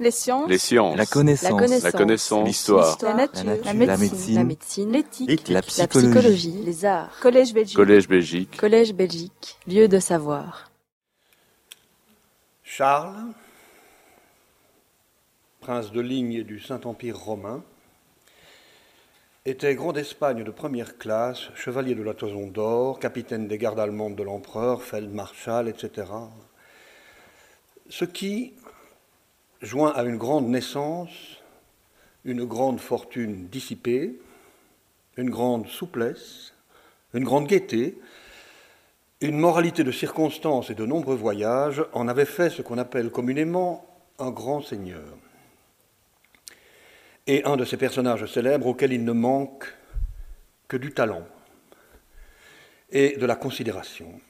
Les sciences. Les sciences. La connaissance. La connaissance. La. L'histoire. La nature. La nature. La La médecine. La. L'éthique. La La psychologie. psychologie. Les arts. Collège Belgique. Collège Belgique. Collège Belgique. Lieu de savoir. Charles, prince de ligne du Saint-Empire romain, était grand d'Espagne de première classe, chevalier de la Toison d'Or, capitaine des gardes allemandes de l'empereur, feldmarschall, etc. Ce qui, joint à une grande naissance, une grande fortune dissipée, une grande souplesse, une grande gaieté, une moralité de circonstances et de nombreux voyages en avait fait ce qu'on appelle communément un grand seigneur. Et un de ces personnages célèbres auxquels il ne manque que du talent et de la considération.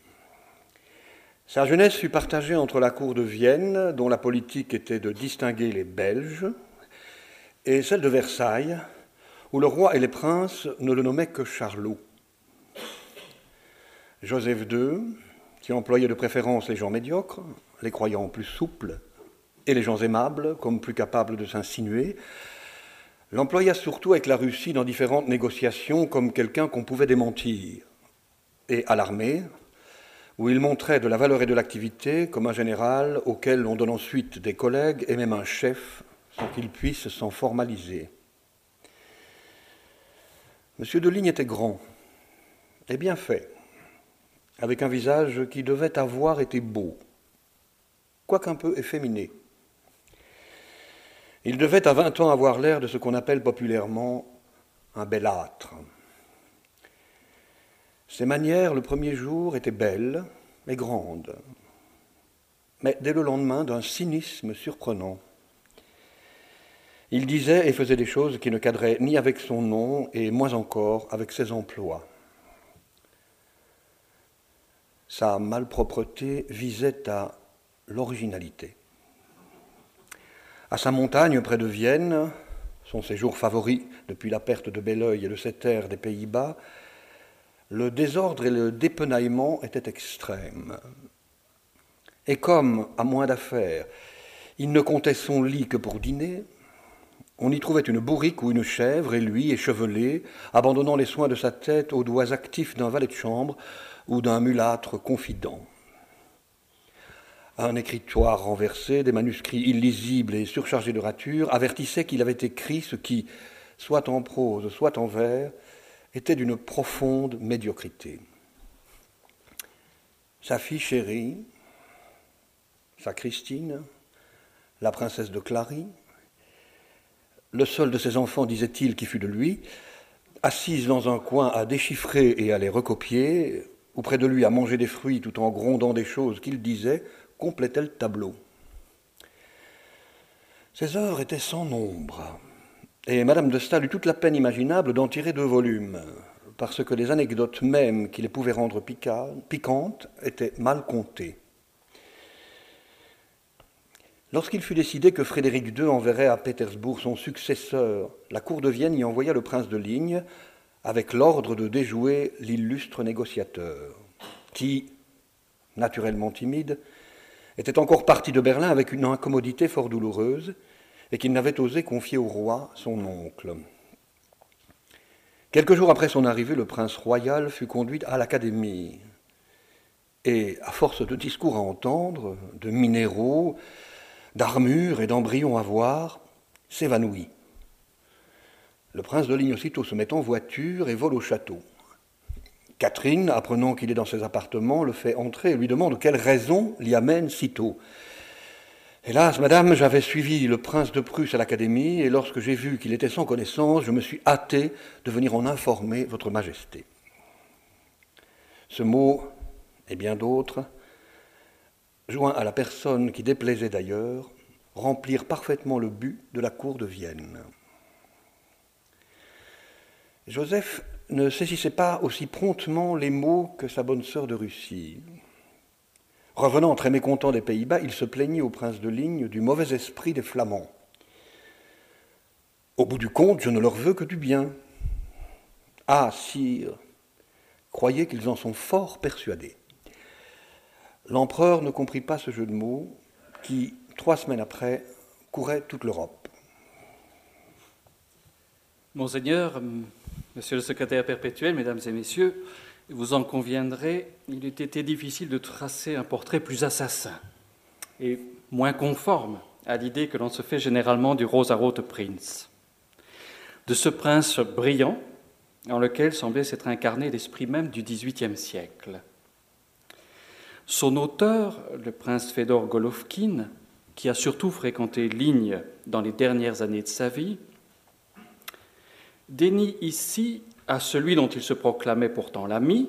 Sa jeunesse fut partagée entre la cour de Vienne, dont la politique était de distinguer les Belges, et celle de Versailles, où le roi et les princes ne le nommaient que Charlot. Joseph II, qui employait de préférence les gens médiocres, les croyants plus souples, et les gens aimables, comme plus capables de s'insinuer, l'employa surtout avec la Russie dans différentes négociations comme quelqu'un qu'on pouvait démentir. Et à l'armée, où il montrait de la valeur et de l'activité comme un général auquel on donne ensuite des collègues et même un chef sans qu'il puisse s'en formaliser. Monsieur de Ligne était grand et bien fait, avec un visage qui devait avoir été beau, quoiqu'un peu efféminé. Il devait à vingt ans avoir l'air de ce qu'on appelle populairement un bel âtre. Ses manières, le premier jour, étaient belles et grandes, mais dès le lendemain, d'un cynisme surprenant. Il disait et faisait des choses qui ne cadraient ni avec son nom et moins encore avec ses emplois. Sa malpropreté visait à l'originalité. À sa montagne près de Vienne, son séjour favori depuis la perte de Belleuil et de ses terres des Pays-Bas, le désordre et le dépenaillement étaient extrêmes. Et comme, à moins d'affaires, il ne comptait son lit que pour dîner, on y trouvait une bourrique ou une chèvre, et lui, échevelé, abandonnant les soins de sa tête aux doigts actifs d'un valet de chambre ou d'un mulâtre confident. Un écritoire renversé, des manuscrits illisibles et surchargés de ratures, avertissaient qu'il avait écrit ce qui, soit en prose, soit en vers, était d'une profonde médiocrité. Sa fille chérie, sa Christine, la princesse de Clary, le seul de ses enfants, disait-il, qui fut de lui, assise dans un coin à déchiffrer et à les recopier, ou près de lui à manger des fruits tout en grondant des choses qu'il disait, complétait le tableau. Ses heures étaient sans nombre, et Madame de Staël eut toute la peine imaginable d'en tirer deux volumes, parce que les anecdotes mêmes qui les pouvaient rendre piquantes étaient mal comptées. Lorsqu'il fut décidé que Frédéric II enverrait à Pétersbourg son successeur, la cour de Vienne y envoya le prince de Ligne avec l'ordre de déjouer l'illustre négociateur, qui, naturellement timide, était encore parti de Berlin avec une incommodité fort douloureuse et qu'il n'avait osé confier au roi, son oncle. Quelques jours après son arrivée, le prince royal fut conduit à l'académie. Et, à force de discours à entendre, de minéraux, d'armures et d'embryons à voir, s'évanouit. Le prince de Ligne aussitôt se met en voiture et vole au château. Catherine, apprenant qu'il est dans ses appartements, le fait entrer et lui demande quelle raison l'y amène si tôt. Hélas, madame, j'avais suivi le prince de Prusse à l'académie, et lorsque j'ai vu qu'il était sans connaissance, je me suis hâté de venir en informer votre majesté. Ce mot, et bien d'autres, joint à la personne qui déplaisait d'ailleurs, remplirent parfaitement le but de la cour de Vienne. Joseph ne saisissait pas aussi promptement les mots que sa bonne sœur de Russie. Revenant très mécontent des Pays-Bas, il se plaignit au prince de Ligne du mauvais esprit des Flamands. Au bout du compte, je ne leur veux que du bien. Ah, sire, croyez qu'ils en sont fort persuadés. L'empereur ne comprit pas ce jeu de mots qui, trois semaines après, courait toute l'Europe. Monseigneur, Monsieur le secrétaire perpétuel, Mesdames et Messieurs, vous en conviendrez, il eût été difficile de tracer un portrait plus assassin et moins conforme à l'idée que l'on se fait généralement du Rosarote Prince, de ce prince brillant en lequel semblait s'être incarné l'esprit même du XVIIIe siècle. Son auteur, le prince Fedor Golovkin, qui a surtout fréquenté Ligne dans les dernières années de sa vie, dénie ici à celui dont il se proclamait pourtant l'ami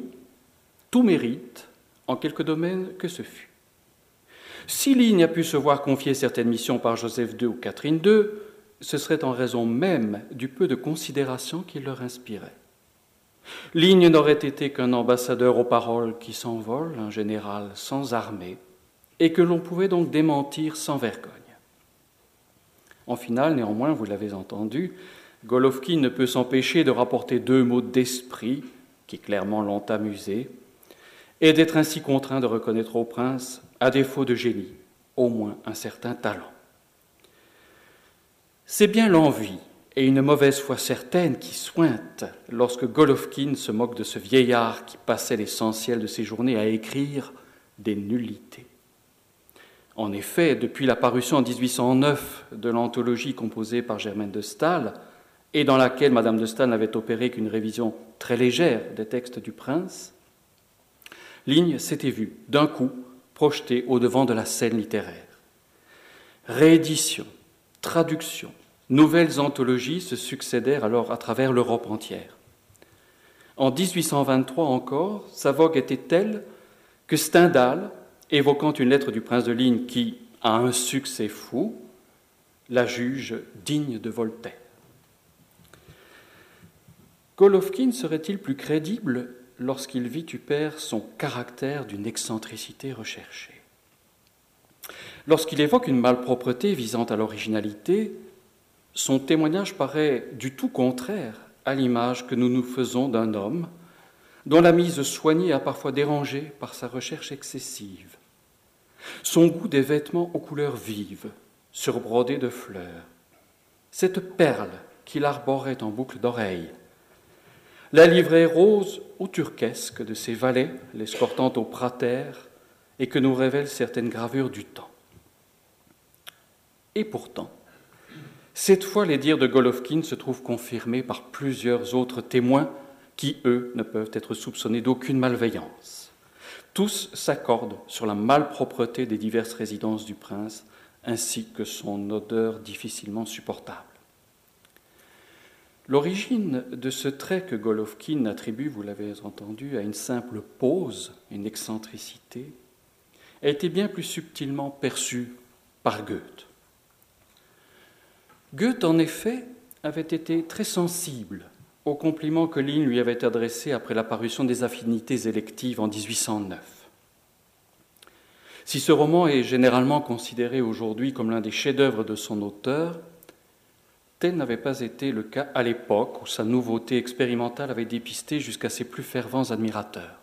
tout mérite en quelque domaine que ce fût. Si Ligne a pu se voir confier certaines missions par Joseph II ou Catherine II, ce serait en raison même du peu de considération qu'il leur inspirait. Ligne n'aurait été qu'un ambassadeur aux paroles qui s'envolent, un général sans armée, et que l'on pouvait donc démentir sans vergogne. En finale, néanmoins, vous l'avez entendu, Golovkin ne peut s'empêcher de rapporter deux mots d'esprit qui clairement l'ont amusé, et d'être ainsi contraint de reconnaître au prince, à défaut de génie, au moins un certain talent. C'est bien l'envie et une mauvaise foi certaine qui sointent lorsque Golovkin se moque de ce vieillard qui passait l'essentiel de ses journées à écrire des nullités. En effet, depuis la parution en 1809 de l'anthologie composée par Germaine de Staël, et dans laquelle Madame de Staël n'avait opéré qu'une révision très légère des textes du prince, Ligne s'était vue, d'un coup, projetée au devant de la scène littéraire. Réédition, traduction, nouvelles anthologies se succédèrent alors à travers l'Europe entière. En 1823 encore, sa vogue était telle que Stendhal, évoquant une lettre du prince de Ligne qui a un succès fou, la juge digne de Voltaire. Golovkin serait-il plus crédible lorsqu'il vitupère son caractère d'une excentricité recherchée? Lorsqu'il évoque une malpropreté visant à l'originalité, son témoignage paraît du tout contraire à l'image que nous nous faisons d'un homme dont la mise soignée a parfois dérangé par sa recherche excessive. Son goût des vêtements aux couleurs vives, surbrodés de fleurs, cette perle qu'il arborait en boucle d'oreille, la livrée rose ou turquesque de ses valets l'escortant au pratère et que nous révèlent certaines gravures du temps. Et pourtant, cette fois, les dires de Golovkin se trouvent confirmés par plusieurs autres témoins qui, eux, ne peuvent être soupçonnés d'aucune malveillance. Tous s'accordent sur la malpropreté des diverses résidences du prince, ainsi que son odeur difficilement supportable. L'origine de ce trait que Golovkin attribue, vous l'avez entendu, à une simple pose, une excentricité, a été bien plus subtilement perçue par Goethe. Goethe, en effet, avait été très sensible aux compliments que Ligne lui avait adressés après l'apparition des affinités électives en 1809. Si ce roman est généralement considéré aujourd'hui comme l'un des chefs-d'œuvre de son auteur, Tel n'avait pas été le cas à l'époque où sa nouveauté expérimentale avait dépisté jusqu'à ses plus fervents admirateurs.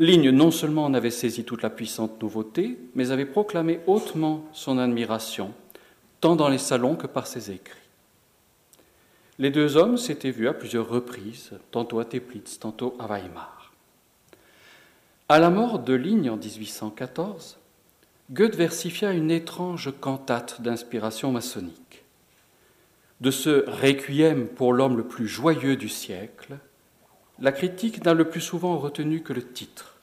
Ligne non seulement en avait saisi toute la puissante nouveauté, mais avait proclamé hautement son admiration, tant dans les salons que par ses écrits. Les deux hommes s'étaient vus à plusieurs reprises, tantôt à Teplitz, tantôt à Weimar. À la mort de Ligne en 1814, Goethe versifia une étrange cantate d'inspiration maçonnique de ce requiem pour l'homme le plus joyeux du siècle, la critique n'a le plus souvent retenu que le titre.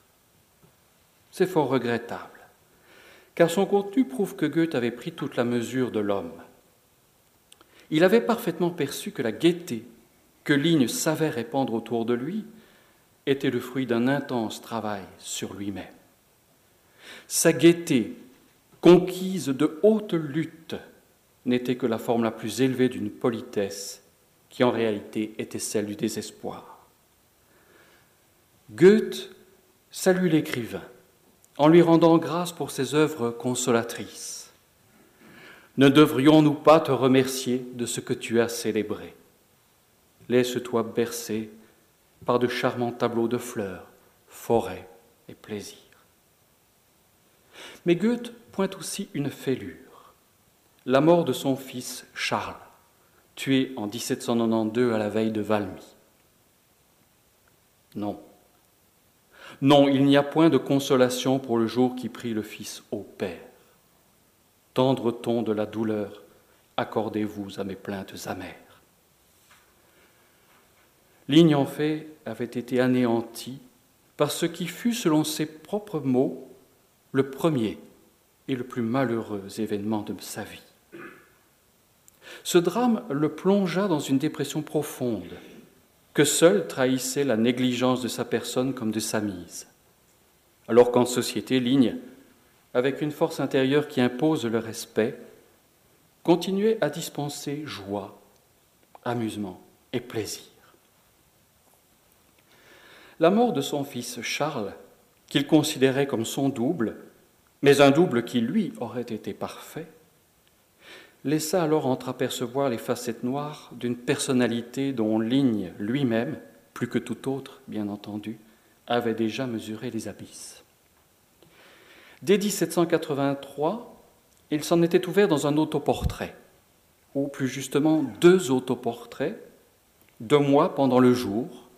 C'est fort regrettable, car son contenu prouve que Goethe avait pris toute la mesure de l'homme. Il avait parfaitement perçu que la gaieté que Ligne savait répandre autour de lui était le fruit d'un intense travail sur lui-même. Sa gaieté, conquise de haute lutte, n'était que la forme la plus élevée d'une politesse qui en réalité était celle du désespoir. Goethe salue l'écrivain en lui rendant grâce pour ses œuvres consolatrices. Ne devrions-nous pas te remercier de ce que tu as célébré? Laisse-toi bercer par de charmants tableaux de fleurs, forêts et plaisirs. Mais Goethe pointe aussi une fêlure la mort de son fils Charles, tué en 1792 à la veille de Valmy. Non. Non, il n'y a point de consolation pour le jour qui prit le Fils au Père. Tendre ton de la douleur, accordez-vous à mes plaintes amères. Ligne fait avait été anéantie par ce qui fut, selon ses propres mots, le premier et le plus malheureux événement de sa vie. Ce drame le plongea dans une dépression profonde que seule trahissait la négligence de sa personne comme de sa mise. Alors qu'en société, Ligne, avec une force intérieure qui impose le respect, continuait à dispenser joie, amusement et plaisir. La mort de son fils Charles, qu'il considérait comme son double, mais un double qui lui aurait été parfait, laissa alors entreapercevoir les facettes noires d'une personnalité dont Ligne lui-même, plus que tout autre, bien entendu, avait déjà mesuré les abysses. Dès 1783, il s'en était ouvert dans un autoportrait, ou plus justement deux autoportraits, de moi pendant le jour,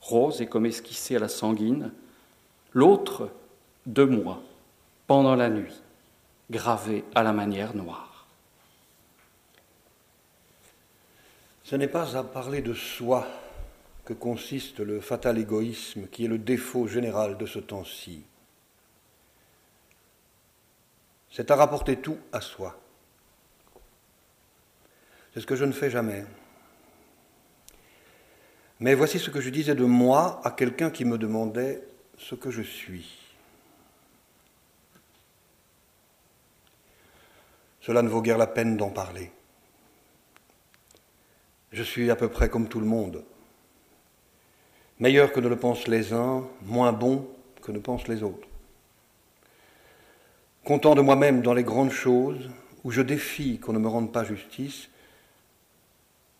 rose et comme esquissé à la sanguine, l'autre de moi, pendant la nuit, gravé à la manière noire. Ce n'est pas à parler de soi que consiste le fatal égoïsme qui est le défaut général de ce temps-ci. C'est à rapporter tout à soi. C'est ce que je ne fais jamais. Mais voici ce que je disais de moi à quelqu'un qui me demandait ce que je suis. Cela ne vaut guère la peine d'en parler. Je suis à peu près comme tout le monde. Meilleur que ne le pensent les uns, moins bon que ne pensent les autres. Content de moi-même dans les grandes choses, où je défie qu'on ne me rende pas justice,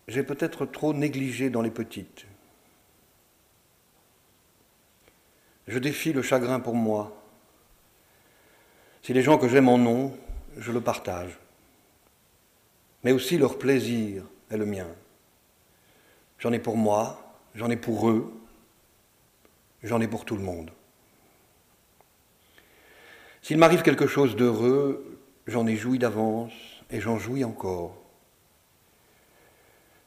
j'ai peut-être trop négligé dans les petites. Je défie le chagrin pour moi. Si les gens que j'aime en ont, je le partage. Mais aussi leur plaisir est le mien. J'en ai pour moi, j'en ai pour eux, j'en ai pour tout le monde. S'il m'arrive quelque chose d'heureux, j'en ai joui d'avance et j'en jouis encore.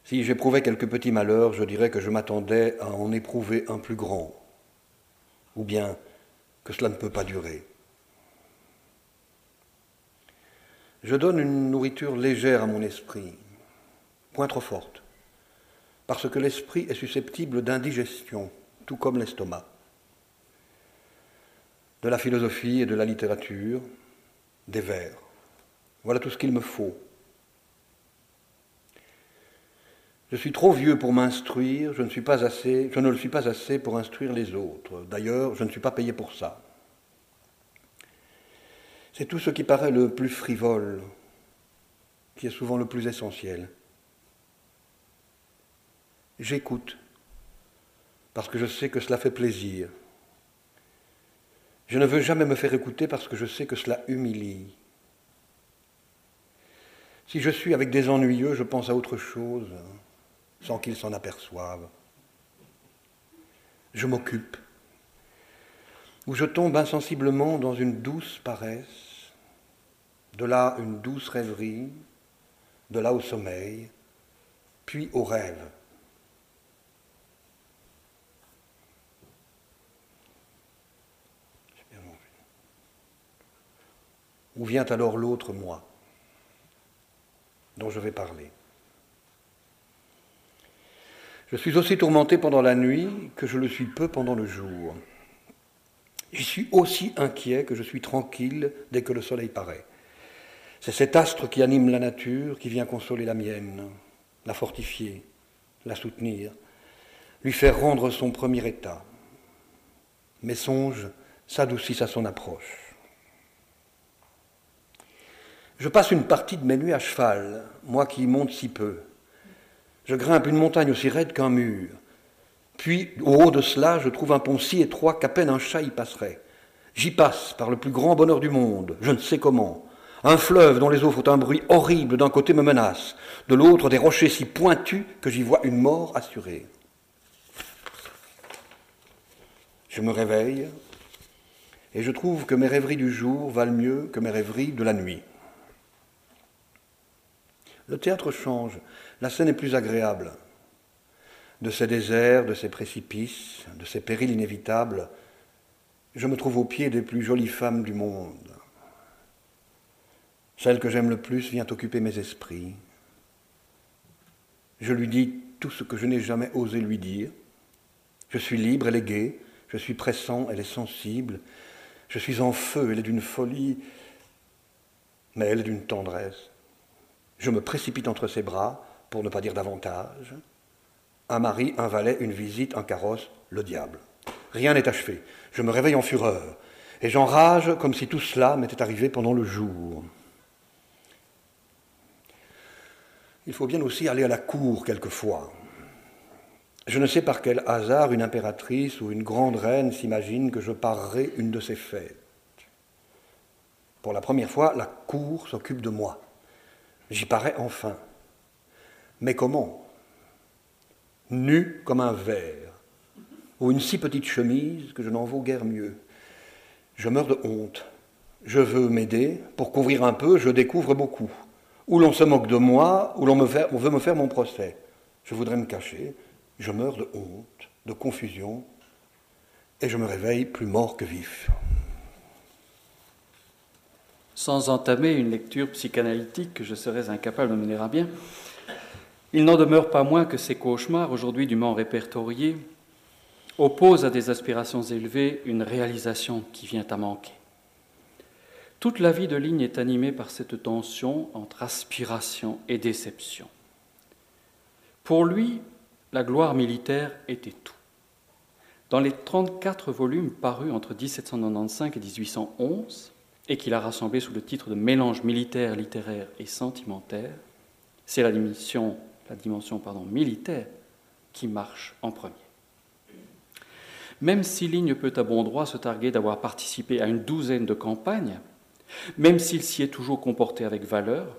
Si j'éprouvais quelques petits malheurs, je dirais que je m'attendais à en éprouver un plus grand ou bien que cela ne peut pas durer. Je donne une nourriture légère à mon esprit, point trop forte, parce que l'esprit est susceptible d'indigestion, tout comme l'estomac. De la philosophie et de la littérature, des vers. Voilà tout ce qu'il me faut Je suis trop vieux pour m'instruire, je ne suis pas assez, je ne le suis pas assez pour instruire les autres. D'ailleurs, je ne suis pas payé pour ça. C'est tout ce qui paraît le plus frivole, qui est souvent le plus essentiel. J'écoute, parce que je sais que cela fait plaisir. Je ne veux jamais me faire écouter parce que je sais que cela humilie. Si je suis avec des ennuyeux, je pense à autre chose sans qu'ils s'en aperçoivent. Je m'occupe, ou je tombe insensiblement dans une douce paresse, de là une douce rêverie, de là au sommeil, puis au rêve. Où vient alors l'autre moi dont je vais parler je suis aussi tourmenté pendant la nuit que je le suis peu pendant le jour. Je suis aussi inquiet que je suis tranquille dès que le soleil paraît. C'est cet astre qui anime la nature qui vient consoler la mienne, la fortifier, la soutenir, lui faire rendre son premier état. Mes songes s'adoucissent à son approche. Je passe une partie de mes nuits à cheval, moi qui monte si peu. Je grimpe une montagne aussi raide qu'un mur. Puis, au haut de cela, je trouve un pont si étroit qu'à peine un chat y passerait. J'y passe par le plus grand bonheur du monde, je ne sais comment, Un fleuve dont les eaux font un bruit horrible d'un côté me menace, de l'autre des rochers si pointus que j'y vois une mort assurée. Je me réveille et je trouve que mes rêveries du jour valent mieux que mes rêveries de la nuit. Le théâtre change, la scène est plus agréable. De ces déserts, de ces précipices, de ces périls inévitables, je me trouve au pied des plus jolies femmes du monde. Celle que j'aime le plus vient occuper mes esprits. Je lui dis tout ce que je n'ai jamais osé lui dire. Je suis libre, elle est gaie. Je suis pressant, elle est sensible. Je suis en feu, elle est d'une folie, mais elle est d'une tendresse. Je me précipite entre ses bras, pour ne pas dire davantage. Un mari, un valet, une visite, un carrosse, le diable. Rien n'est achevé. Je me réveille en fureur, et j'enrage comme si tout cela m'était arrivé pendant le jour. Il faut bien aussi aller à la cour quelquefois. Je ne sais par quel hasard une impératrice ou une grande reine s'imagine que je parerai une de ces fêtes. Pour la première fois, la cour s'occupe de moi. J'y parais enfin. Mais comment? Nu comme un verre, ou une si petite chemise que je n'en vaux guère mieux. Je meurs de honte. Je veux m'aider. Pour couvrir un peu, je découvre beaucoup. Ou l'on se moque de moi, ou l'on veut me faire mon procès. Je voudrais me cacher, je meurs de honte, de confusion, et je me réveille plus mort que vif. Sans entamer une lecture psychanalytique que je serais incapable de mener à bien, il n'en demeure pas moins que ces cauchemars, aujourd'hui dûment répertoriés, opposent à des aspirations élevées une réalisation qui vient à manquer. Toute la vie de Ligne est animée par cette tension entre aspiration et déception. Pour lui, la gloire militaire était tout. Dans les 34 volumes parus entre 1795 et 1811, et qu'il a rassemblés sous le titre de Mélange militaire, littéraire et sentimentaire, c'est la dimension, militaire qui marche en premier. Même si Ligne peut à bon droit se targuer d'avoir participé à une douzaine de campagnes, même s'il s'y est toujours comporté avec valeur,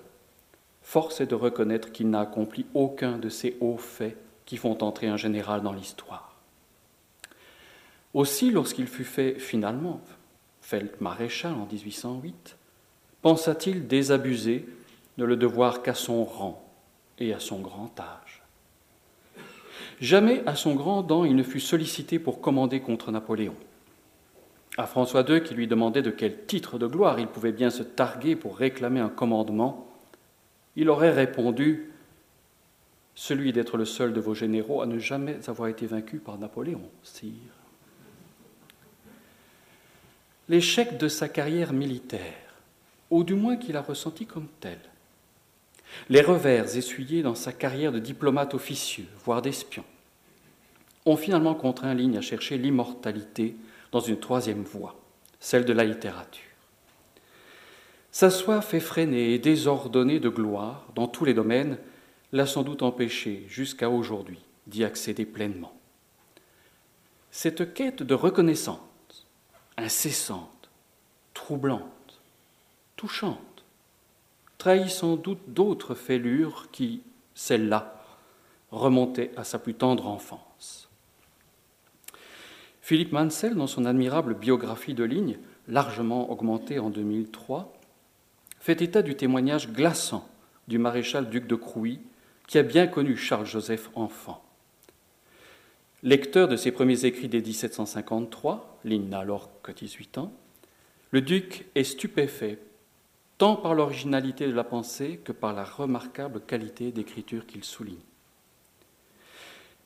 force est de reconnaître qu'il n'a accompli aucun de ces hauts faits qui font entrer un général dans l'histoire. Aussi, lorsqu'il fut fait finalement maréchal en 1808, pensa-t-il désabusé de le devoir qu'à son rang et à son grand âge. Jamais à son grand ans il ne fut sollicité pour commander contre Napoléon. À François II, qui lui demandait de quel titre de gloire il pouvait bien se targuer pour réclamer un commandement, il aurait répondu Celui d'être le seul de vos généraux à ne jamais avoir été vaincu par Napoléon, sire. L'échec de sa carrière militaire, ou du moins qu'il a ressenti comme tel, les revers essuyés dans sa carrière de diplomate officieux, voire d'espion, ont finalement contraint Ligne à chercher l'immortalité dans une troisième voie, celle de la littérature. Sa soif effrénée et désordonnée de gloire dans tous les domaines l'a sans doute empêché jusqu'à aujourd'hui d'y accéder pleinement. Cette quête de reconnaissance, incessante, troublante, touchante, trahit sans doute d'autres fêlures qui, celle-là, remontaient à sa plus tendre enfance. Philippe Mansell, dans son admirable biographie de ligne, largement augmentée en 2003, fait état du témoignage glaçant du maréchal duc de Crouy, qui a bien connu Charles-Joseph enfant. Lecteur de ses premiers écrits dès 1753, Ligne n'a alors que 18 ans, le duc est stupéfait tant par l'originalité de la pensée que par la remarquable qualité d'écriture qu'il souligne.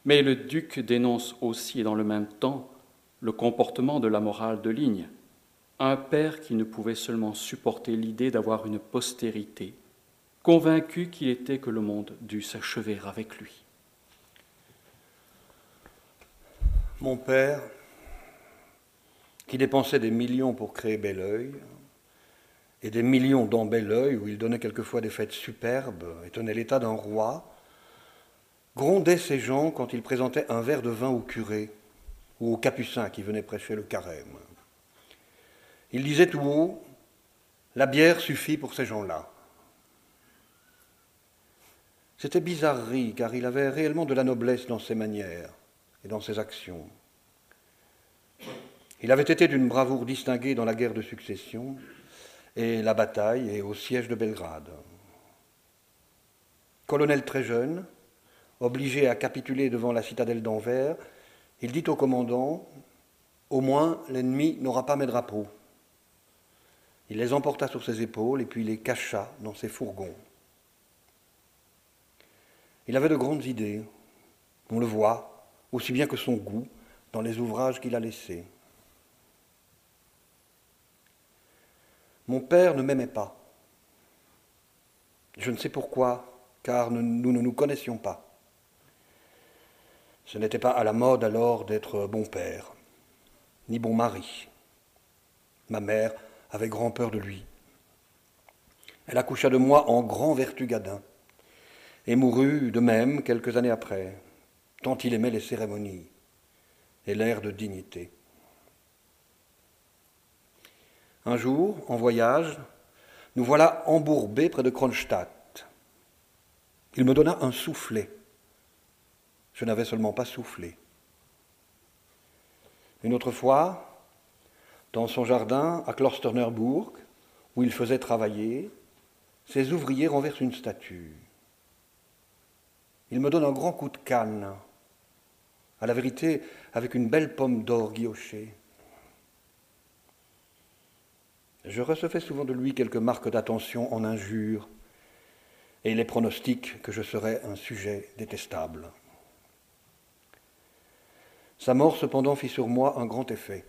Mais le duc dénonce aussi dans le même temps le comportement de la morale de Ligne, un père qui ne pouvait seulement supporter l'idée d'avoir une postérité, convaincu qu'il était que le monde dût s'achever avec lui. Mon père, qui dépensait des millions pour créer Belleuil, et des millions dans Belleuil, où il donnait quelquefois des fêtes superbes et tenait l'état d'un roi, grondait ses gens quand il présentait un verre de vin au curé ou au capucin qui venait prêcher le carême. Il disait tout haut La bière suffit pour ces gens-là. C'était bizarrerie, car il avait réellement de la noblesse dans ses manières et dans ses actions. Il avait été d'une bravoure distinguée dans la guerre de succession et la bataille et au siège de Belgrade. Colonel très jeune, obligé à capituler devant la citadelle d'Anvers, il dit au commandant Au moins l'ennemi n'aura pas mes drapeaux. Il les emporta sur ses épaules et puis les cacha dans ses fourgons. Il avait de grandes idées, on le voit, aussi bien que son goût, dans les ouvrages qu'il a laissés. Mon père ne m'aimait pas. Je ne sais pourquoi, car nous ne nous connaissions pas. Ce n'était pas à la mode alors d'être bon père, ni bon mari. Ma mère avait grand peur de lui. Elle accoucha de moi en grand vertu gadin, et mourut de même quelques années après, tant il aimait les cérémonies et l'air de dignité. Un jour, en voyage, nous voilà embourbés près de Kronstadt. Il me donna un soufflet. Je n'avais seulement pas soufflé. Une autre fois, dans son jardin à Klosternerburg, où il faisait travailler, ses ouvriers renversent une statue. Il me donne un grand coup de canne, à la vérité avec une belle pomme d'or guillochée. Je recevais souvent de lui quelques marques d'attention en injures et les pronostics que je serais un sujet détestable. Sa mort cependant fit sur moi un grand effet.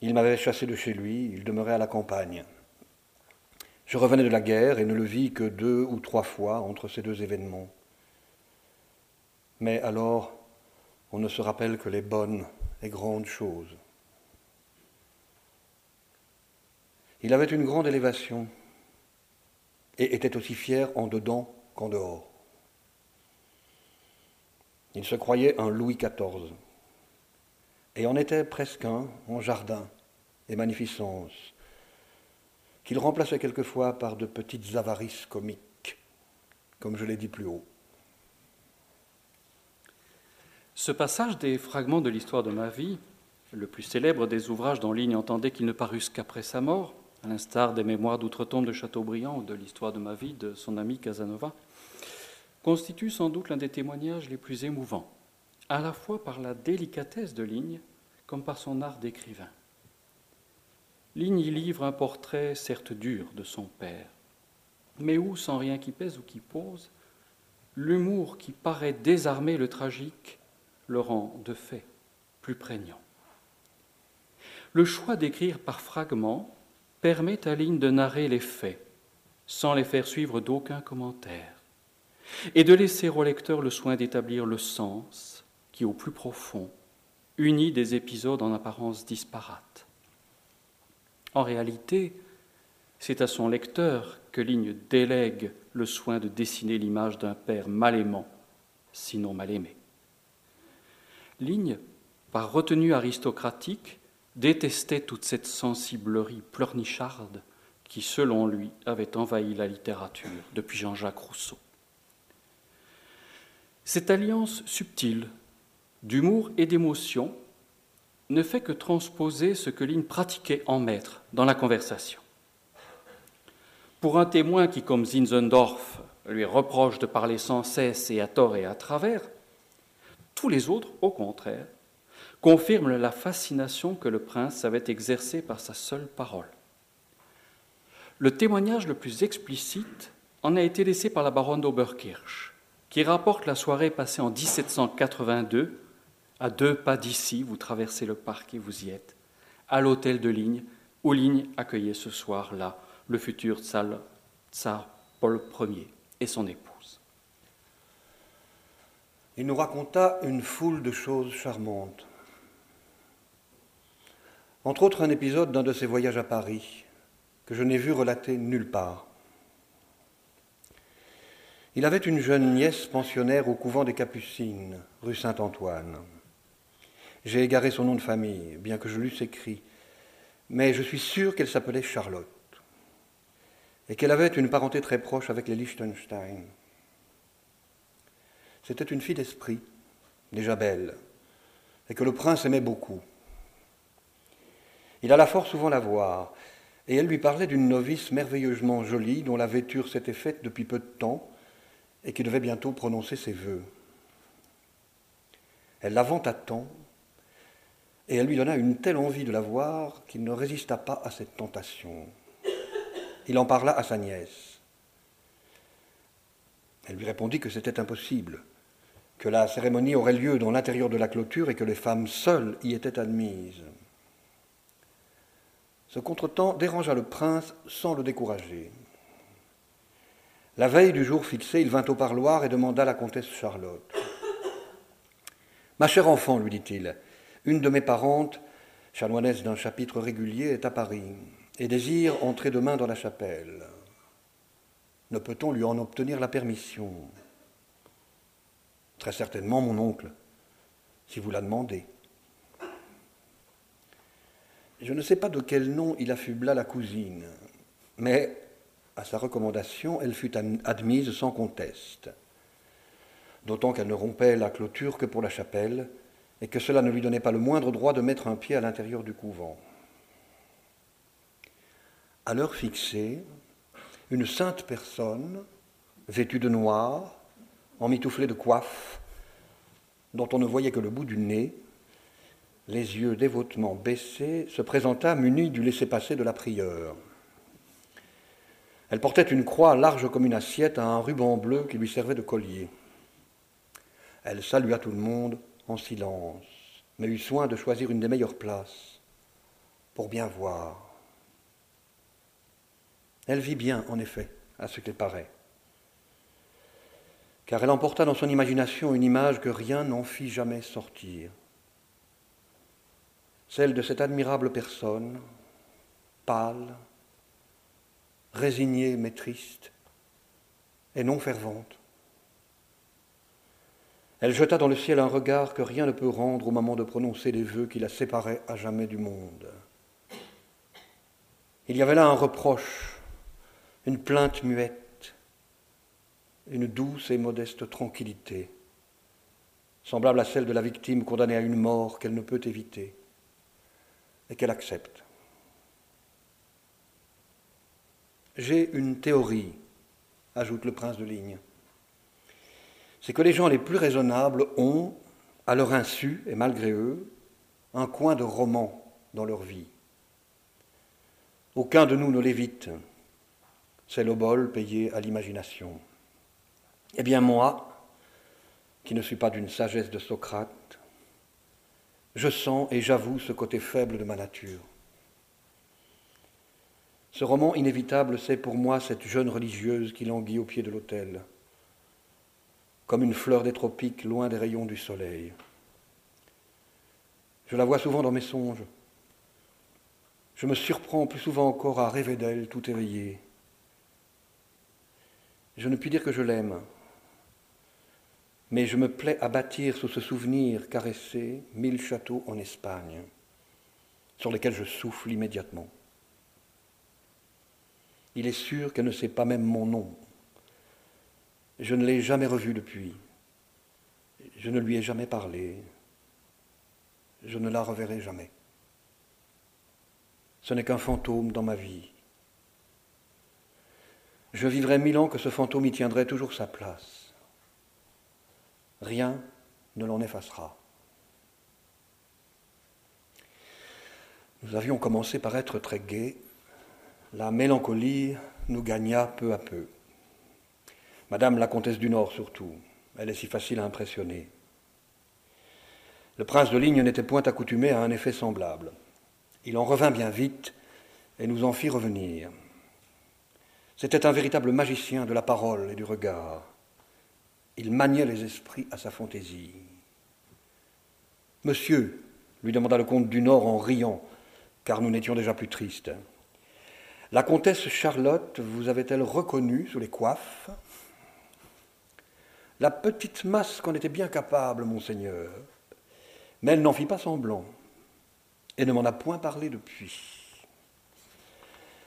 Il m'avait chassé de chez lui, il demeurait à la campagne. Je revenais de la guerre et ne le vis que deux ou trois fois entre ces deux événements. Mais alors, on ne se rappelle que les bonnes et grandes choses. Il avait une grande élévation et était aussi fier en dedans qu'en dehors. Il se croyait un Louis XIV et en était presque un en jardin et magnificence, qu'il remplaçait quelquefois par de petites avarices comiques, comme je l'ai dit plus haut. Ce passage des fragments de l'histoire de ma vie, le plus célèbre des ouvrages dont Ligne entendait qu'ils ne parussent qu'après sa mort, à l'instar des mémoires d'outre-tombe de Chateaubriand ou de l'histoire de ma vie de son ami Casanova, constitue sans doute l'un des témoignages les plus émouvants, à la fois par la délicatesse de Ligne comme par son art d'écrivain. Ligne y livre un portrait certes dur de son père, mais où, sans rien qui pèse ou qui pose, l'humour qui paraît désarmer le tragique le rend de fait plus prégnant. Le choix d'écrire par fragments permet à Ligne de narrer les faits, sans les faire suivre d'aucun commentaire, et de laisser au lecteur le soin d'établir le sens qui, au plus profond, unit des épisodes en apparence disparates. En réalité, c'est à son lecteur que Ligne délègue le soin de dessiner l'image d'un père mal aimant, sinon mal aimé. Ligne, par retenue aristocratique, détestait toute cette sensiblerie pleurnicharde qui, selon lui, avait envahi la littérature depuis Jean-Jacques Rousseau. Cette alliance subtile d'humour et d'émotion ne fait que transposer ce que Ligne pratiquait en maître dans la conversation. Pour un témoin qui, comme Zinzendorf, lui reproche de parler sans cesse et à tort et à travers, tous les autres, au contraire, confirment la fascination que le prince avait exercée par sa seule parole. Le témoignage le plus explicite en a été laissé par la baronne d'Oberkirch, qui rapporte la soirée passée en 1782, à deux pas d'ici, vous traversez le parc et vous y êtes, à l'hôtel de Ligne, où Ligne accueillait ce soir-là le futur tsar Paul Ier et son épouse. Il nous raconta une foule de choses charmantes. Entre autres un épisode d'un de ses voyages à Paris, que je n'ai vu relater nulle part. Il avait une jeune nièce pensionnaire au couvent des Capucines, rue Saint-Antoine. J'ai égaré son nom de famille, bien que je l'eusse écrit, mais je suis sûr qu'elle s'appelait Charlotte et qu'elle avait une parenté très proche avec les Liechtenstein. C'était une fille d'esprit, déjà belle, et que le prince aimait beaucoup. Il alla fort souvent la voir, et elle lui parlait d'une novice merveilleusement jolie dont la vêture s'était faite depuis peu de temps et qui devait bientôt prononcer ses vœux. Elle la vanta tant, et elle lui donna une telle envie de la voir qu'il ne résista pas à cette tentation. Il en parla à sa nièce. Elle lui répondit que c'était impossible, que la cérémonie aurait lieu dans l'intérieur de la clôture et que les femmes seules y étaient admises. Ce contretemps dérangea le prince sans le décourager. La veille du jour fixé, il vint au parloir et demanda la comtesse Charlotte. Ma chère enfant, lui dit-il, une de mes parentes, chanoinesse d'un chapitre régulier, est à Paris et désire entrer demain dans la chapelle. Ne peut-on lui en obtenir la permission? Très certainement, mon oncle, si vous la demandez. Je ne sais pas de quel nom il affubla la cousine, mais à sa recommandation, elle fut admise sans conteste, d'autant qu'elle ne rompait la clôture que pour la chapelle, et que cela ne lui donnait pas le moindre droit de mettre un pied à l'intérieur du couvent. À l'heure fixée, une sainte personne, vêtue de noir, emmitouflée de coiffe, dont on ne voyait que le bout du nez, les yeux dévotement baissés, se présenta munie du laissez-passer de la prieure. Elle portait une croix large comme une assiette à un ruban bleu qui lui servait de collier. Elle salua tout le monde en silence, mais eut soin de choisir une des meilleures places pour bien voir. Elle vit bien, en effet, à ce qu'il paraît car elle emporta dans son imagination une image que rien n'en fit jamais sortir. Celle de cette admirable personne, pâle, résignée mais triste, et non fervente. Elle jeta dans le ciel un regard que rien ne peut rendre au moment de prononcer les vœux qui la séparaient à jamais du monde. Il y avait là un reproche, une plainte muette, une douce et modeste tranquillité, semblable à celle de la victime condamnée à une mort qu'elle ne peut éviter et qu'elle accepte. J'ai une théorie, ajoute le prince de Ligne. C'est que les gens les plus raisonnables ont, à leur insu et malgré eux, un coin de roman dans leur vie. Aucun de nous ne l'évite. C'est l'obol payé à l'imagination. Eh bien moi, qui ne suis pas d'une sagesse de Socrate, je sens et j'avoue ce côté faible de ma nature. Ce roman inévitable, c'est pour moi cette jeune religieuse qui languit au pied de l'autel, comme une fleur des tropiques loin des rayons du soleil. Je la vois souvent dans mes songes. Je me surprends plus souvent encore à rêver d'elle tout éveillée. Je ne puis dire que je l'aime, mais je me plais à bâtir sous ce souvenir caressé mille châteaux en Espagne, sur lesquels je souffle immédiatement. Il est sûr qu'elle ne sait pas même mon nom. Je ne l'ai jamais revue depuis. Je ne lui ai jamais parlé. Je ne la reverrai jamais. Ce n'est qu'un fantôme dans ma vie. Je vivrai mille ans que ce fantôme y tiendrait toujours sa place rien ne l'en effacera. Nous avions commencé par être très gais, la mélancolie nous gagna peu à peu. Madame la comtesse du Nord surtout, elle est si facile à impressionner. Le prince de Ligne n'était point accoutumé à un effet semblable. Il en revint bien vite et nous en fit revenir. C'était un véritable magicien de la parole et du regard. Il maniait les esprits à sa fantaisie. Monsieur, lui demanda le comte du Nord en riant, car nous n'étions déjà plus tristes, la comtesse Charlotte vous avait-elle reconnu sous les coiffes? La petite masse qu'en était bien capable, monseigneur, mais elle n'en fit pas semblant, et ne m'en a point parlé depuis.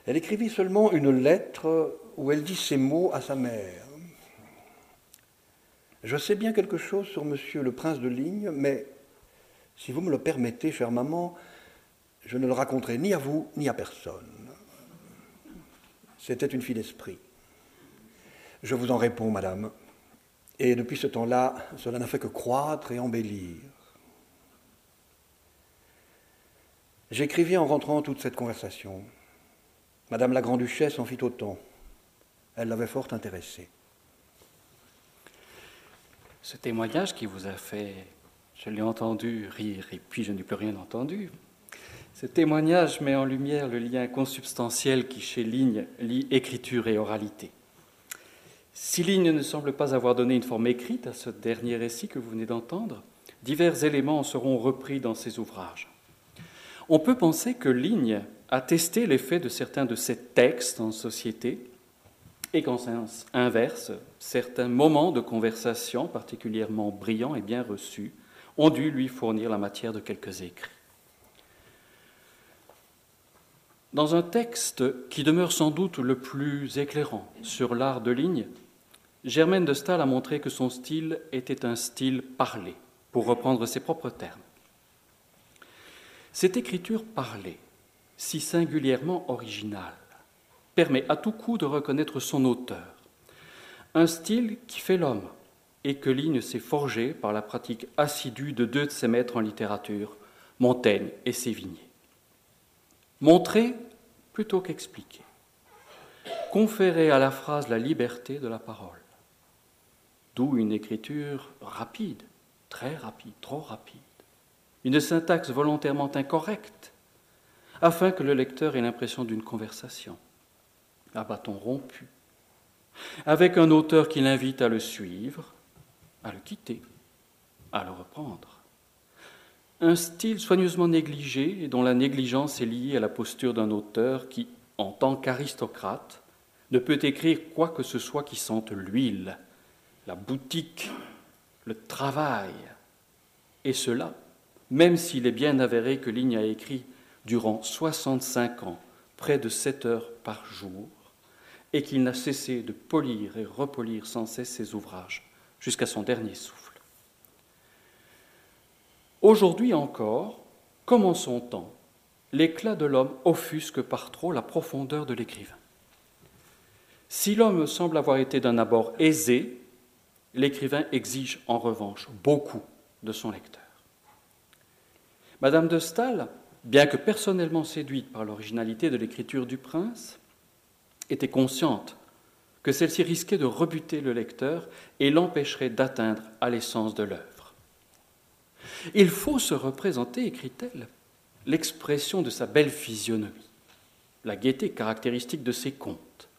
Elle écrivit seulement une lettre où elle dit ces mots à sa mère. Je sais bien quelque chose sur monsieur le prince de Ligne, mais si vous me le permettez, chère maman, je ne le raconterai ni à vous ni à personne. C'était une fille d'esprit. Je vous en réponds, madame. Et depuis ce temps-là, cela n'a fait que croître et embellir. J'écrivis en rentrant toute cette conversation. Madame la Grande-Duchesse en fit autant. Elle l'avait fort intéressée. Ce témoignage qui vous a fait, je l'ai entendu rire et puis je n'ai plus rien entendu. Ce témoignage met en lumière le lien consubstantiel qui, chez Ligne, lie écriture et oralité. Si Ligne ne semble pas avoir donné une forme écrite à ce dernier récit que vous venez d'entendre, divers éléments seront repris dans ses ouvrages. On peut penser que Ligne a testé l'effet de certains de ses textes en société et qu'en sens inverse, certains moments de conversation particulièrement brillants et bien reçus ont dû lui fournir la matière de quelques écrits. Dans un texte qui demeure sans doute le plus éclairant sur l'art de ligne, Germaine de Stahl a montré que son style était un style parlé, pour reprendre ses propres termes. Cette écriture parlée, si singulièrement originale, permet à tout coup de reconnaître son auteur. Un style qui fait l'homme et que Ligne s'est forgé par la pratique assidue de deux de ses maîtres en littérature, Montaigne et Sévigné. Montrer plutôt qu'expliquer. Conférer à la phrase la liberté de la parole. D'où une écriture rapide, très rapide, trop rapide. Une syntaxe volontairement incorrecte, afin que le lecteur ait l'impression d'une conversation à bâton rompu, avec un auteur qui l'invite à le suivre, à le quitter, à le reprendre. Un style soigneusement négligé et dont la négligence est liée à la posture d'un auteur qui, en tant qu'aristocrate, ne peut écrire quoi que ce soit qui sente l'huile, la boutique, le travail. Et cela, même s'il est bien avéré que Ligne a écrit durant 65 ans près de 7 heures par jour, et qu'il n'a cessé de polir et repolir sans cesse ses ouvrages jusqu'à son dernier souffle. Aujourd'hui encore, comme en son temps, l'éclat de l'homme offusque par trop la profondeur de l'écrivain. Si l'homme semble avoir été d'un abord aisé, l'écrivain exige en revanche beaucoup de son lecteur. Madame de Stahl, bien que personnellement séduite par l'originalité de l'écriture du prince, était consciente que celle-ci risquait de rebuter le lecteur et l'empêcherait d'atteindre à l'essence de l'œuvre. Il faut se représenter, écrit-elle, l'expression de sa belle physionomie, la gaieté caractéristique de ses contes,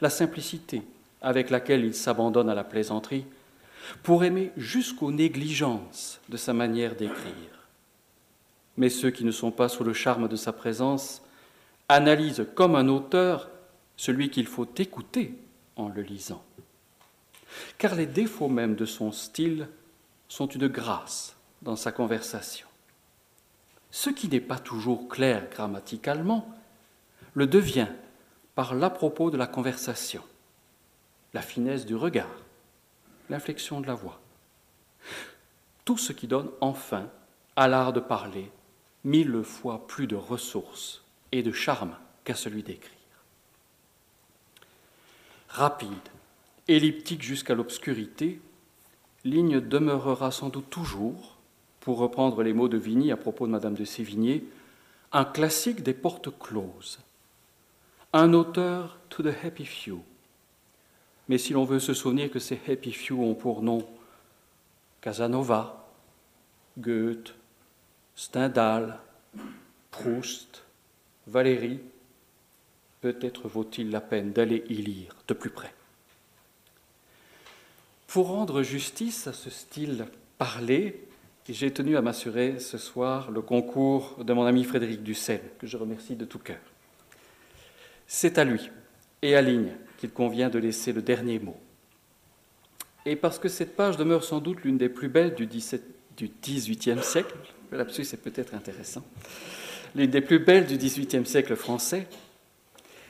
la simplicité avec laquelle il s'abandonne à la plaisanterie, pour aimer jusqu'aux négligences de sa manière d'écrire. Mais ceux qui ne sont pas sous le charme de sa présence analysent comme un auteur celui qu'il faut écouter en le lisant. Car les défauts même de son style sont une grâce dans sa conversation. Ce qui n'est pas toujours clair grammaticalement le devient par l'à-propos de la conversation, la finesse du regard, l'inflexion de la voix. Tout ce qui donne enfin à l'art de parler mille fois plus de ressources et de charme qu'à celui d'écrire rapide, elliptique jusqu'à l'obscurité, ligne demeurera sans doute toujours, pour reprendre les mots de Vigny à propos de Madame de Sévigné, un classique des portes closes, un auteur to the happy few. Mais si l'on veut se souvenir que ces happy few ont pour nom Casanova, Goethe, Stendhal, Proust, Valéry, peut-être vaut-il la peine d'aller y lire de plus près. Pour rendre justice à ce style parlé, j'ai tenu à m'assurer ce soir le concours de mon ami Frédéric Dussel, que je remercie de tout cœur. C'est à lui et à Ligne qu'il convient de laisser le dernier mot. Et parce que cette page demeure sans doute l'une des plus belles du, XVIIIe siècle, le lapsus est peut-être intéressant, l'une des plus belles du XVIIIe siècle français,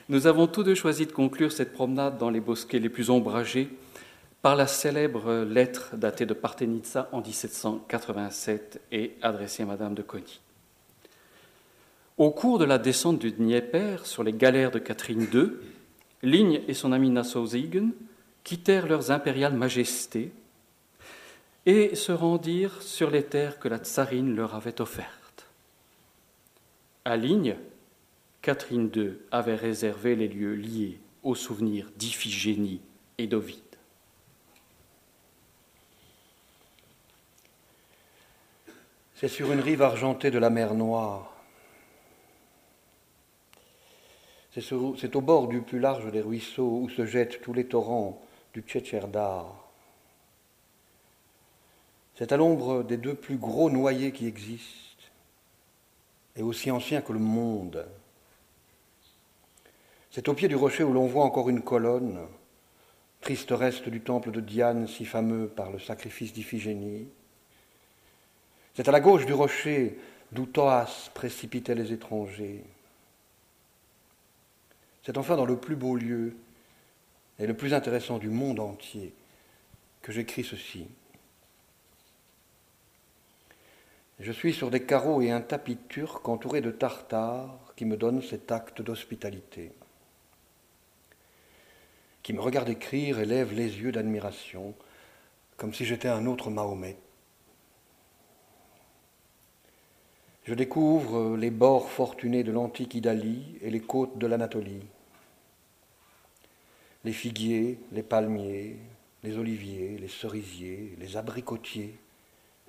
Nous avons tous deux choisi de conclure cette promenade dans les bosquets les plus ombragés par la célèbre lettre datée de Partenitsa en 1787 et adressée à Madame de Cogny. Au cours de la descente du Dnieper sur les galères de Catherine II, Ligne et son ami Nassau-Ziegen quittèrent leurs impériales majestés et se rendirent sur les terres que la tsarine leur avait offertes. À Ligne, Catherine II avait réservé les lieux liés aux souvenirs d'Iphigénie et d'Ovide. C'est sur une rive argentée de la mer Noire. C'est au bord du plus large des ruisseaux où se jettent tous les torrents du Tchétcherdar. C'est à l'ombre des deux plus gros noyers qui existent, et aussi anciens que le monde. C'est au pied du rocher où l'on voit encore une colonne, triste reste du temple de Diane si fameux par le sacrifice d'Iphigénie. C'est à la gauche du rocher d'où Thoas précipitait les étrangers. C'est enfin dans le plus beau lieu et le plus intéressant du monde entier que j'écris ceci. Je suis sur des carreaux et un tapis turc entouré de tartares qui me donnent cet acte d'hospitalité qui me regarde écrire et lève les yeux d'admiration, comme si j'étais un autre Mahomet. Je découvre les bords fortunés de l'antique Italie et les côtes de l'Anatolie. Les figuiers, les palmiers, les oliviers, les cerisiers, les abricotiers,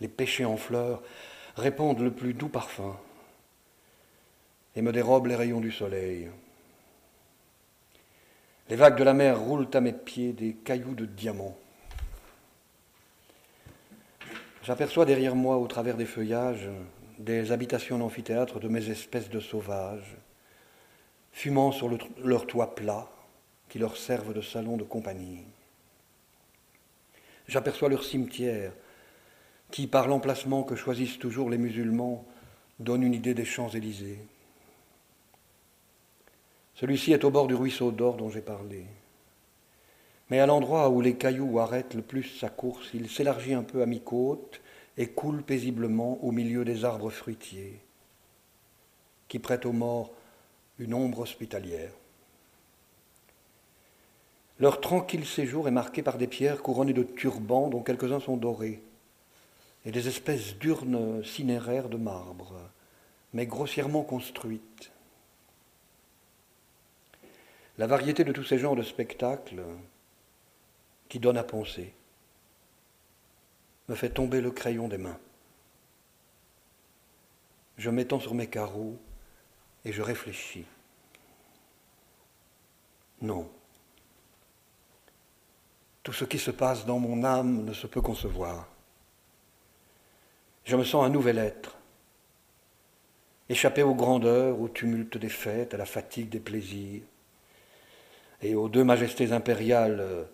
les pêchers en fleurs répandent le plus doux parfum et me dérobent les rayons du soleil. Les vagues de la mer roulent à mes pieds des cailloux de diamants. J'aperçois derrière moi, au travers des feuillages, des habitations d'amphithéâtre de mes espèces de sauvages, fumant sur leur toit plat, qui leur servent de salon de compagnie. J'aperçois leur cimetière, qui, par l'emplacement que choisissent toujours les musulmans, donne une idée des Champs-Élysées. Celui-ci est au bord du ruisseau d'or dont j'ai parlé. Mais à l'endroit où les cailloux arrêtent le plus sa course, il s'élargit un peu à mi-côte et coule paisiblement au milieu des arbres fruitiers, qui prêtent aux morts une ombre hospitalière. Leur tranquille séjour est marqué par des pierres couronnées de turbans dont quelques-uns sont dorés, et des espèces d'urnes cinéraires de marbre, mais grossièrement construites. La variété de tous ces genres de spectacles qui donnent à penser me fait tomber le crayon des mains. Je m'étends sur mes carreaux et je réfléchis. Non. Tout ce qui se passe dans mon âme ne se peut concevoir. Je me sens un nouvel être, échappé aux grandeurs, au tumulte des fêtes, à la fatigue des plaisirs et aux deux majestés impériales euh,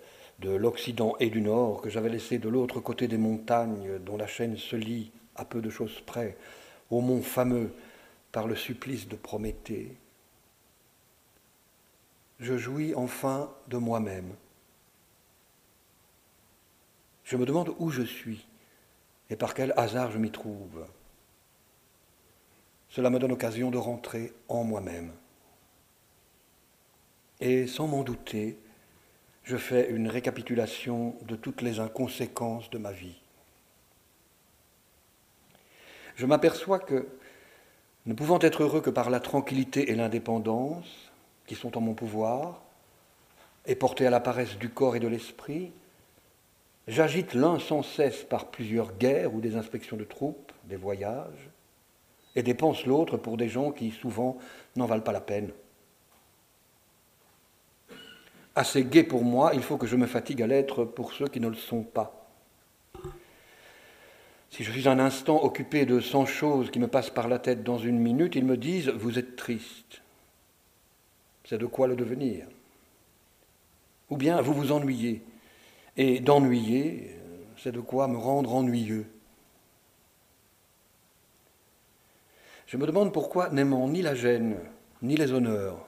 de l'Occident et du Nord que j'avais laissées de l'autre côté des montagnes dont la chaîne se lie à peu de choses près, au mont fameux par le supplice de Prométhée. Je jouis enfin de moi-même. Je me demande où je suis et par quel hasard je m'y trouve. Cela me donne occasion de rentrer en moi-même. Et sans m'en douter, je fais une récapitulation de toutes les inconséquences de ma vie. Je m'aperçois que, ne pouvant être heureux que par la tranquillité et l'indépendance qui sont en mon pouvoir, et portés à la paresse du corps et de l'esprit, j'agite l'un sans cesse par plusieurs guerres ou des inspections de troupes, des voyages, et dépense l'autre pour des gens qui souvent n'en valent pas la peine assez gai pour moi, il faut que je me fatigue à l'être pour ceux qui ne le sont pas. Si je suis un instant occupé de cent choses qui me passent par la tête dans une minute, ils me disent Vous êtes triste. C'est de quoi le devenir. Ou bien vous vous ennuyez. Et d'ennuyer, c'est de quoi me rendre ennuyeux. Je me demande pourquoi, n'aimant ni la gêne, ni les honneurs,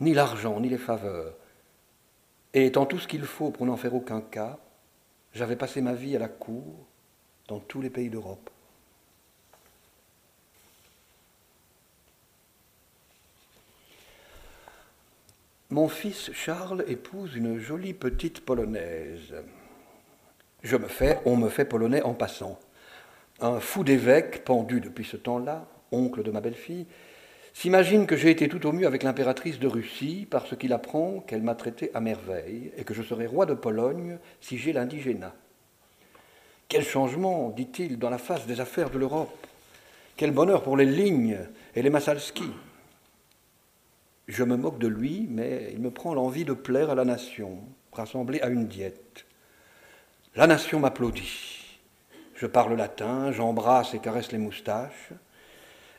ni l'argent, ni les faveurs. Et étant tout ce qu'il faut pour n'en faire aucun cas, j'avais passé ma vie à la cour dans tous les pays d'Europe. Mon fils Charles épouse une jolie petite polonaise. Je me fais, on me fait polonais en passant. Un fou d'évêque, pendu depuis ce temps-là, oncle de ma belle-fille, s'imagine que j'ai été tout au mieux avec l'impératrice de Russie parce qu'il apprend qu'elle m'a traité à merveille et que je serai roi de Pologne si j'ai l'indigénat. Quel changement, dit-il, dans la face des affaires de l'Europe. Quel bonheur pour les lignes et les Massalski. Je me moque de lui, mais il me prend l'envie de plaire à la nation, rassemblée à une diète. La nation m'applaudit. Je parle latin, j'embrasse et caresse les moustaches.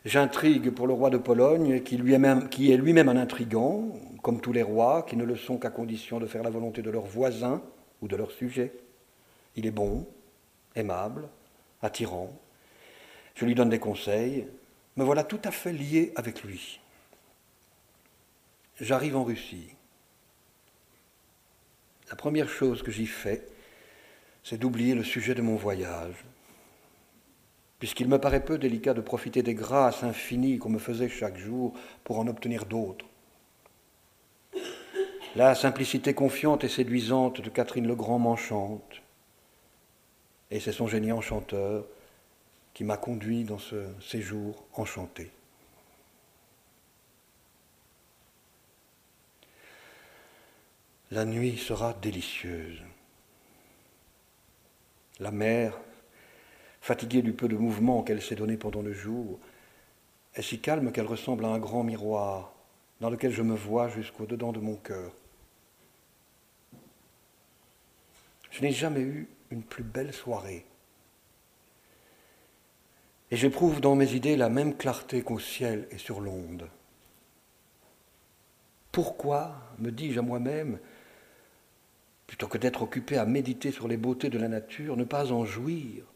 J'intrigue pour le roi de Pologne, qui, lui est, même, qui est lui-même un intrigant, comme tous les rois, qui ne le sont qu'à condition de faire la volonté de leurs voisins ou de leurs sujets. Il est bon, aimable, attirant. Je lui donne des conseils. Me voilà tout à fait lié avec lui. J'arrive en Russie. La première chose que j'y fais, c'est d'oublier le sujet de mon voyage, puisqu'il me paraît peu délicat de profiter des grâces infinies qu'on me faisait chaque jour pour en obtenir d'autres. La simplicité confiante et séduisante de Catherine Legrand m'enchante, et c'est son génie enchanteur qui m'a conduit dans ce séjour enchanté. La nuit sera délicieuse. La mer, fatiguée du peu de mouvement qu'elle s'est donné pendant le jour, est si calme qu'elle ressemble à un grand miroir dans lequel je me vois jusqu'au dedans de mon cœur. Je n'ai jamais eu une plus belle soirée. Et j'éprouve dans mes idées la même clarté qu'au ciel et sur l'onde. Pourquoi, me dis-je à moi-même, plutôt que d'être occupé à méditer sur les beautés de la nature, ne pas en jouir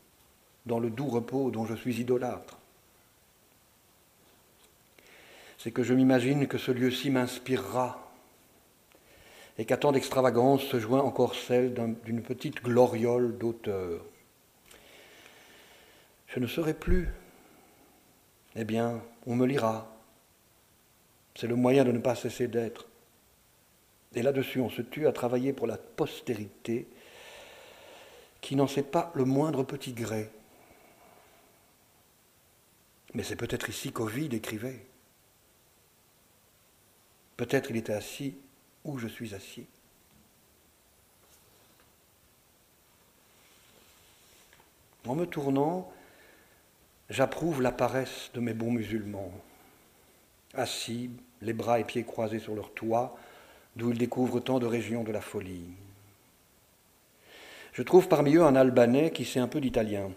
dans le doux repos dont je suis idolâtre C'est que je m'imagine que ce lieu-ci m'inspirera et qu'à tant d'extravagance se joint encore celle d'une petite gloriole d'auteur. Je ne serai plus. Eh bien, on me lira. C'est le moyen de ne pas cesser d'être. Et là-dessus, on se tue à travailler pour la postérité qui n'en sait pas le moindre petit gré. Mais c'est peut-être ici qu'Ovide écrivait. Peut-être il était assis où je suis assis. En me tournant, j'approuve la paresse de mes bons musulmans, assis, les bras et pieds croisés sur leur toit, d'où ils découvrent tant de régions de la folie. Je trouve parmi eux un Albanais qui sait un peu d'italien.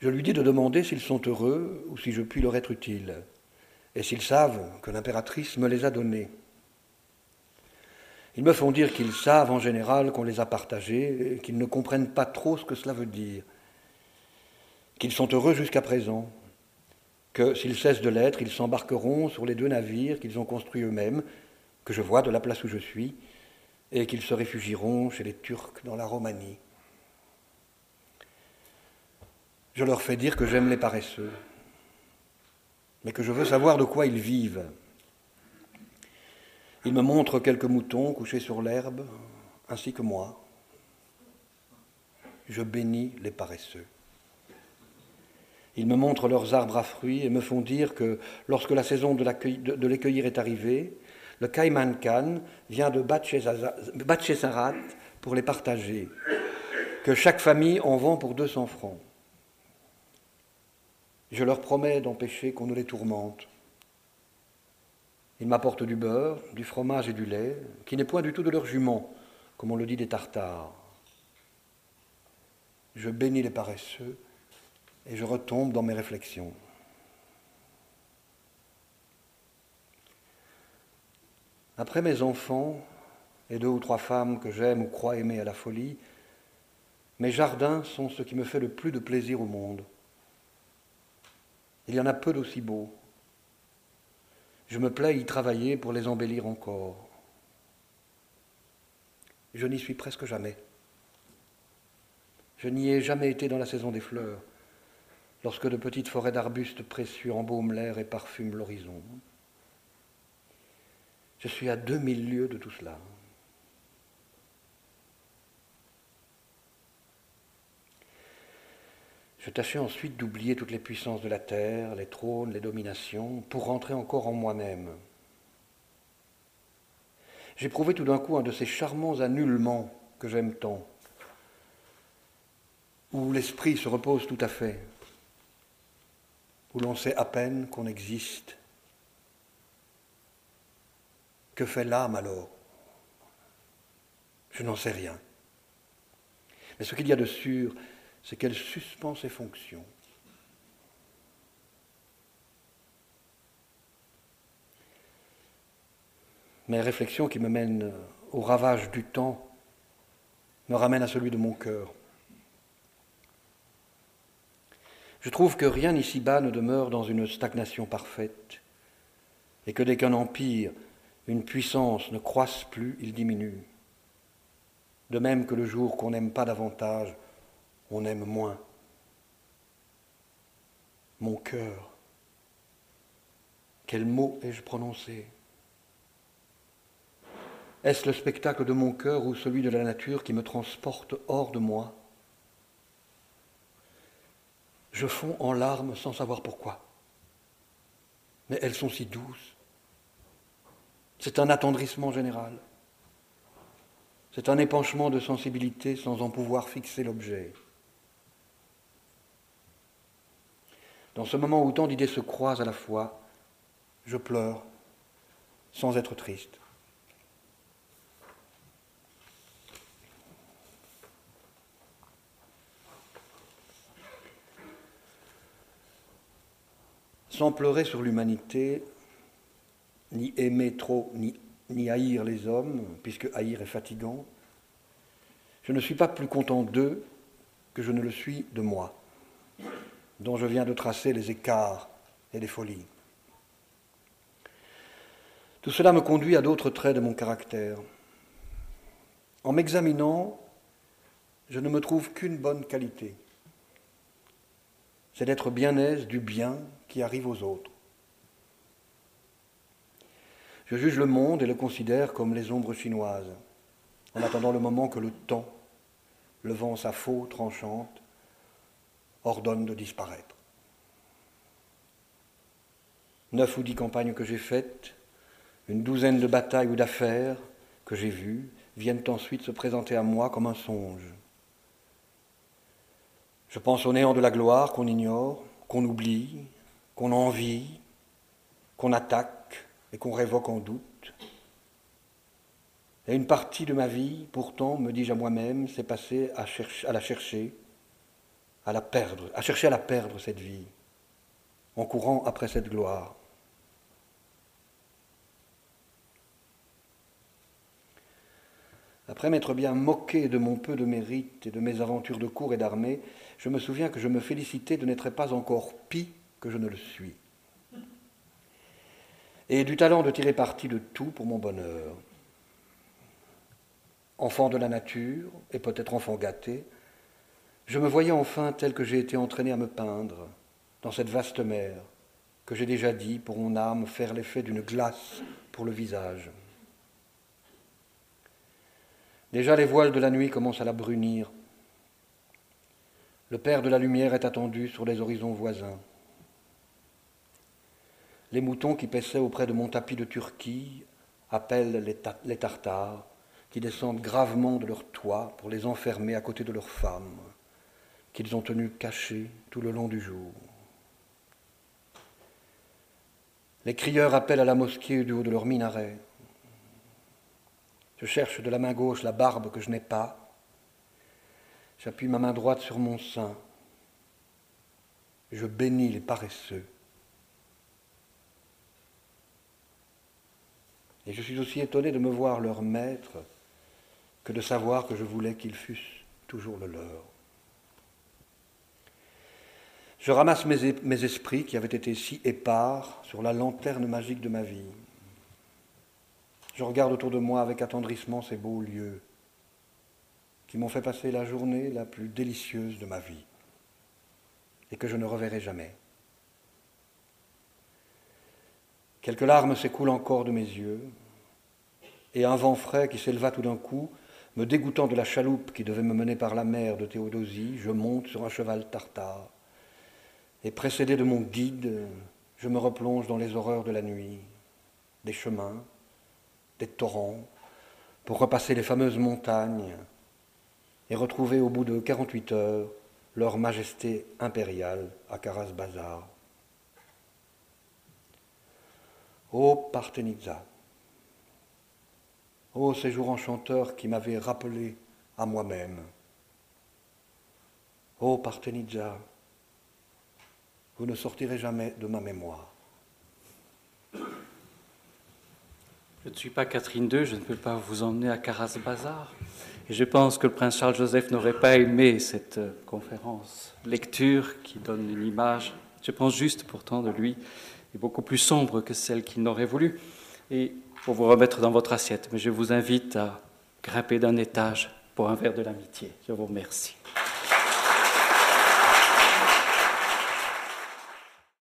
Je lui dis de demander s'ils sont heureux ou si je puis leur être utile, et s'ils savent que l'impératrice me les a donnés. Ils me font dire qu'ils savent en général qu'on les a partagés qu'ils ne comprennent pas trop ce que cela veut dire, qu'ils sont heureux jusqu'à présent, que s'ils cessent de l'être, ils s'embarqueront sur les deux navires qu'ils ont construits eux-mêmes que je vois de la place où je suis, et qu'ils se réfugieront chez les Turcs dans la Romanie. Je leur fais dire que j'aime les paresseux, mais que je veux savoir de quoi ils vivent. Ils me montrent quelques moutons couchés sur l'herbe, ainsi que moi. Je bénis les paresseux. Ils me montrent leurs arbres à fruits et me font dire que lorsque la saison de cueillir est arrivée, le Kaiman Khan vient de Batchesarat pour les partager, que chaque famille en vend pour 200 francs. Je leur promets d'empêcher qu'on ne les tourmente. Ils m'apportent du beurre, du fromage et du lait, qui n'est point du tout de leur jument, comme on le dit des Tartares. Je bénis les paresseux et je retombe dans mes réflexions. Après mes enfants et deux ou trois femmes que j'aime ou crois aimer à la folie, mes jardins sont ce qui me fait le plus de plaisir au monde. Il y en a peu d'aussi beaux. Je me plais y travailler pour les embellir encore. Je n'y suis presque jamais. Je n'y ai jamais été dans la saison des fleurs, lorsque de petites forêts d'arbustes précieux embaument l'air et parfument l'horizon. Je suis à deux mille lieues de tout cela. Je tâchais ensuite d'oublier toutes les puissances de la terre, les trônes, les dominations, pour rentrer encore en moi-même. J'éprouvais tout d'un coup un de ces charmants annullements que j'aime tant, où l'esprit se repose tout à fait, où l'on sait à peine qu'on existe. Que fait l'âme alors? Je n'en sais rien. Mais ce qu'il y a de sûr, c'est qu'elle suspend ses fonctions. Mes réflexions qui me mènent au ravage du temps me ramènent à celui de mon cœur. Je trouve que rien ici-bas ne demeure dans une stagnation parfaite, et que dès qu'un empire, une puissance ne croisse plus, il diminue. De même que le jour qu'on n'aime pas davantage, on aime moins. Mon cœur, quel mot ai-je prononcé? Est-ce le spectacle de mon cœur ou celui de la nature qui me transporte hors de moi? Je fonds en larmes sans savoir pourquoi. Mais elles sont si douces. C'est un attendrissement général. C'est un épanchement de sensibilité sans en pouvoir fixer l'objet. Dans ce moment où tant d'idées se croisent à la fois, je pleure sans être triste. Sans pleurer sur l'humanité, ni aimer trop, ni, haïr les hommes, puisque haïr est fatigant, je ne suis pas plus content d'eux que je ne le suis de moi dont je viens de tracer les écarts et les folies. Tout cela me conduit à d'autres traits de mon caractère. En m'examinant, je ne me trouve qu'une bonne qualité. C'est d'être bien aise du bien qui arrive aux autres. Je juge le monde et le considère comme les ombres chinoises, en attendant le moment que le temps, levant sa faux tranchante, ordonne de disparaître. Neuf ou dix campagnes que j'ai faites, une douzaine de batailles ou d'affaires que j'ai vues, viennent ensuite se présenter à moi comme un songe. Je pense au néant de la gloire qu'on ignore, qu'on oublie, qu'on envie, qu'on attaque et qu'on révoque en doute. Et une partie de ma vie, pourtant, me dis-je à moi-même, s'est passée à, à la chercher, à la perdre, à chercher à la perdre, cette vie, en courant après cette gloire. Après m'être bien moqué de mon peu de mérite et de mes aventures de cour et d'armée, je me souviens que je me félicitais de n'être pas encore pis que je ne le suis. Et du talent de tirer parti de tout pour mon bonheur. Enfant de la nature, et peut-être enfant gâté, je me voyais enfin tel que j'ai été entraîné à me peindre, dans cette vaste mer, que j'ai déjà dit, pour mon âme, faire l'effet d'une glace pour le visage. Déjà les voiles de la nuit commencent à la brunir. Le Père de la lumière est attendu sur les horizons voisins. Les moutons qui paissaient auprès de mon tapis de Turquie appellent les, les tartares qui descendent gravement de leur toit pour les enfermer à côté de leurs femmes qu'ils ont tenu cachés tout le long du jour. Les crieurs appellent à la mosquée du haut de leur minaret. Je cherche de la main gauche la barbe que je n'ai pas. J'appuie ma main droite sur mon sein. Je bénis les paresseux. Et je suis aussi étonné de me voir leur maître que de savoir que je voulais qu'ils fussent toujours le leur. Je ramasse mes, esprits qui avaient été si épars sur la lanterne magique de ma vie. Je regarde autour de moi avec attendrissement ces beaux lieux qui m'ont fait passer la journée la plus délicieuse de ma vie et que je ne reverrai jamais. Quelques larmes s'écoulent encore de mes yeux, et un vent frais qui s'éleva tout d'un coup, me dégoûtant de la chaloupe qui devait me mener par la mer de Théodosie, je monte sur un cheval tartare, et précédé de mon guide, je me replonge dans les horreurs de la nuit, des chemins, des torrents, pour repasser les fameuses montagnes et retrouver au bout de 48 heures leur majesté impériale à Karas-Bazar. Ô Parthenitsa, ô séjour enchanteur qui m'avait rappelé à moi-même, ô Parthenitsa, vous ne sortirez jamais de ma mémoire. Je ne suis pas Catherine II, je ne peux pas vous emmener à Caras-Bazar. Et je pense que le prince Charles-Joseph n'aurait pas aimé cette euh, conférence, lecture qui donne une image, je pense juste pourtant de lui, et beaucoup plus sombre que celle qu'il n'aurait voulu. Et pour vous remettre dans votre assiette, mais je vous invite à grimper d'un étage pour un verre de l'amitié. Je vous remercie.